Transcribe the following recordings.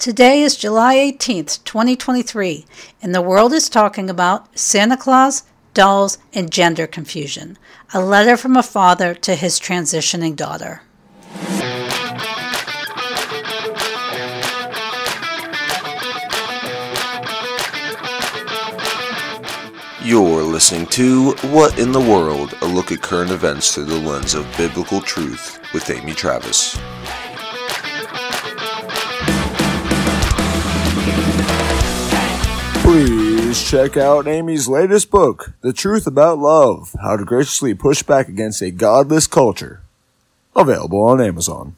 Today is July 18th, 2023, and the world is talking about Santa Claus, dolls, and gender confusion. A letter from a father to his transitioning daughter. You're listening to What in the World? A look at current events through the lens of biblical truth with Amy Travis. Please check out Amy's latest book, The Truth About Love How to Graciously Push Back Against a Godless Culture. Available on Amazon.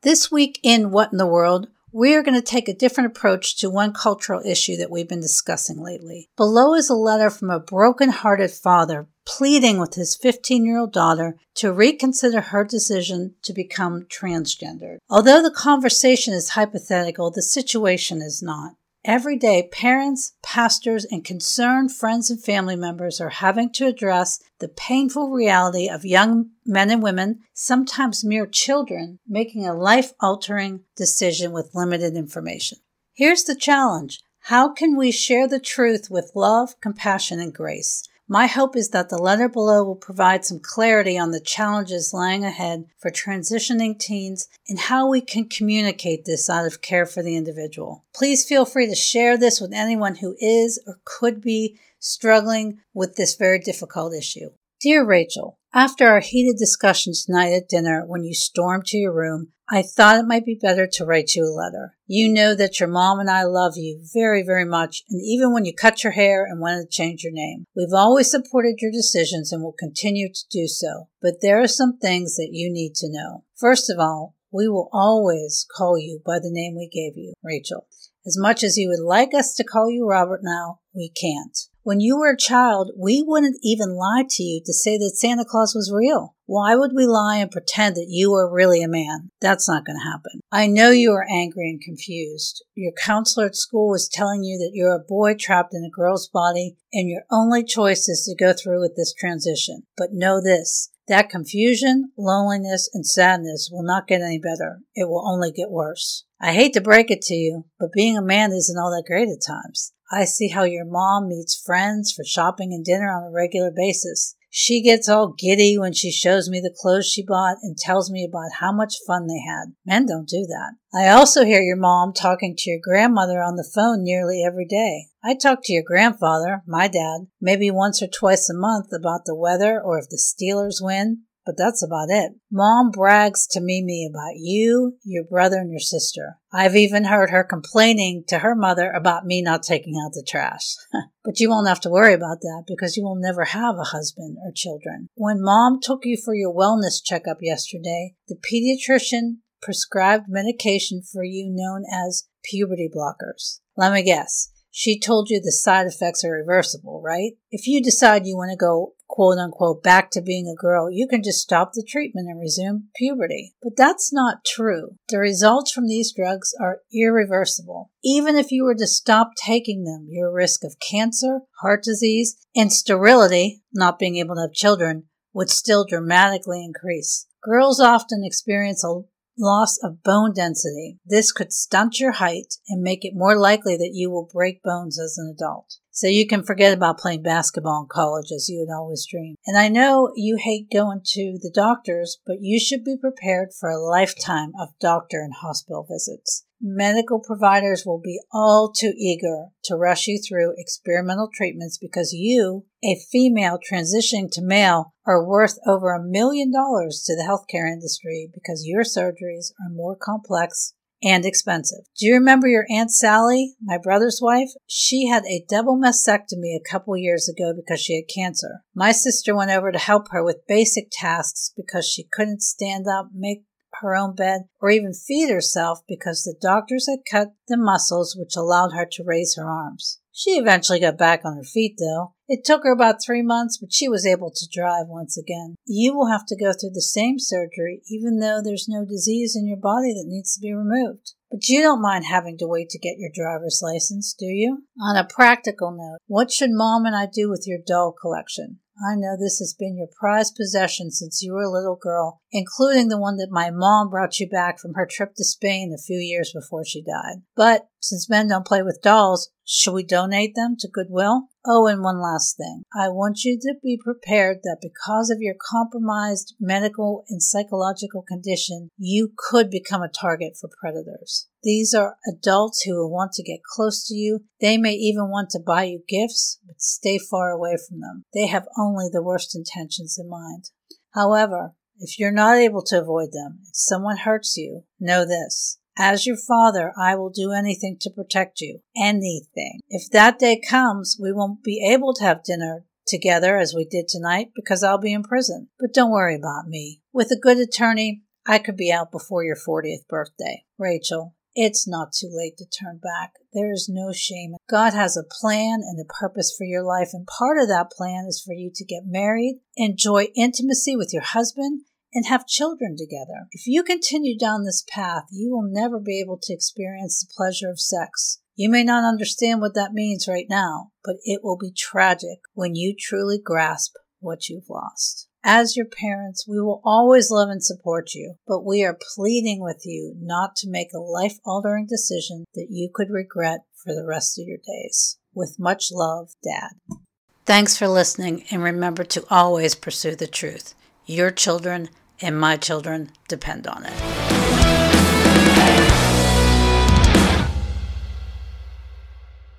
This week in What in the World, we are going to take a different approach to one cultural issue that we've been discussing lately. Below is a letter from a broken-hearted father pleading with his 15 year old daughter to reconsider her decision to become transgendered. Although the conversation is hypothetical, the situation is not. Every day, parents, pastors, and concerned friends and family members are having to address the painful reality of young men and women, sometimes mere children, making a life altering decision with limited information. Here's the challenge How can we share the truth with love, compassion, and grace? My hope is that the letter below will provide some clarity on the challenges lying ahead for transitioning teens and how we can communicate this out of care for the individual. Please feel free to share this with anyone who is or could be struggling with this very difficult issue. Dear Rachel, after our heated discussion tonight at dinner when you stormed to your room, I thought it might be better to write you a letter. You know that your mom and I love you very, very much, and even when you cut your hair and wanted to change your name. We've always supported your decisions and will continue to do so, but there are some things that you need to know. First of all, we will always call you by the name we gave you, Rachel. As much as you would like us to call you Robert now, we can't. When you were a child, we wouldn't even lie to you to say that Santa Claus was real. Why would we lie and pretend that you are really a man? That's not going to happen. I know you are angry and confused. Your counselor at school was telling you that you're a boy trapped in a girl's body and your only choice is to go through with this transition. But know this. That confusion, loneliness, and sadness will not get any better. It will only get worse. I hate to break it to you, but being a man isn't all that great at times. I see how your mom meets friends for shopping and dinner on a regular basis. She gets all giddy when she shows me the clothes she bought and tells me about how much fun they had. Men don't do that. I also hear your mom talking to your grandmother on the phone nearly every day. I talk to your grandfather, my dad, maybe once or twice a month about the weather or if the Steelers win but that's about it. Mom brags to Mimi about you, your brother, and your sister. I've even heard her complaining to her mother about me not taking out the trash. but you won't have to worry about that because you will never have a husband or children. When mom took you for your wellness checkup yesterday, the pediatrician prescribed medication for you known as puberty blockers. Let me guess. She told you the side effects are reversible, right? If you decide you want to go quote unquote back to being a girl, you can just stop the treatment and resume puberty. But that's not true. The results from these drugs are irreversible. Even if you were to stop taking them, your risk of cancer, heart disease, and sterility, not being able to have children, would still dramatically increase. Girls often experience a loss of bone density. This could stunt your height and make it more likely that you will break bones as an adult. So you can forget about playing basketball in college as you had always dreamed. And I know you hate going to the doctors, but you should be prepared for a lifetime of doctor and hospital visits. Medical providers will be all too eager to rush you through experimental treatments because you, a female transitioning to male, are worth over a million dollars to the healthcare industry because your surgeries are more complex and expensive. Do you remember your Aunt Sally, my brother's wife? She had a double mastectomy a couple years ago because she had cancer. My sister went over to help her with basic tasks because she couldn't stand up, make her own bed, or even feed herself because the doctors had cut the muscles which allowed her to raise her arms. She eventually got back on her feet, though. It took her about three months, but she was able to drive once again. You will have to go through the same surgery, even though there's no disease in your body that needs to be removed. But you don't mind having to wait to get your driver's license, do you? On a practical note, what should mom and I do with your doll collection? I know this has been your prized possession since you were a little girl, including the one that my mom brought you back from her trip to Spain a few years before she died. But since men don't play with dolls, should we donate them to Goodwill? Oh, and one last thing. I want you to be prepared that because of your compromised medical and psychological condition, you could become a target for predators. These are adults who will want to get close to you. They may even want to buy you gifts, but stay far away from them. They have only the worst intentions in mind. However, if you're not able to avoid them if someone hurts you, know this. As your father, I will do anything to protect you. Anything. If that day comes, we won't be able to have dinner together as we did tonight because I'll be in prison. But don't worry about me. With a good attorney, I could be out before your 40th birthday. Rachel, it's not too late to turn back. There is no shame. God has a plan and a purpose for your life, and part of that plan is for you to get married, enjoy intimacy with your husband, and have children together. If you continue down this path, you will never be able to experience the pleasure of sex. You may not understand what that means right now, but it will be tragic when you truly grasp what you've lost. As your parents, we will always love and support you, but we are pleading with you not to make a life altering decision that you could regret for the rest of your days. With much love, Dad. Thanks for listening, and remember to always pursue the truth. Your children and my children depend on it.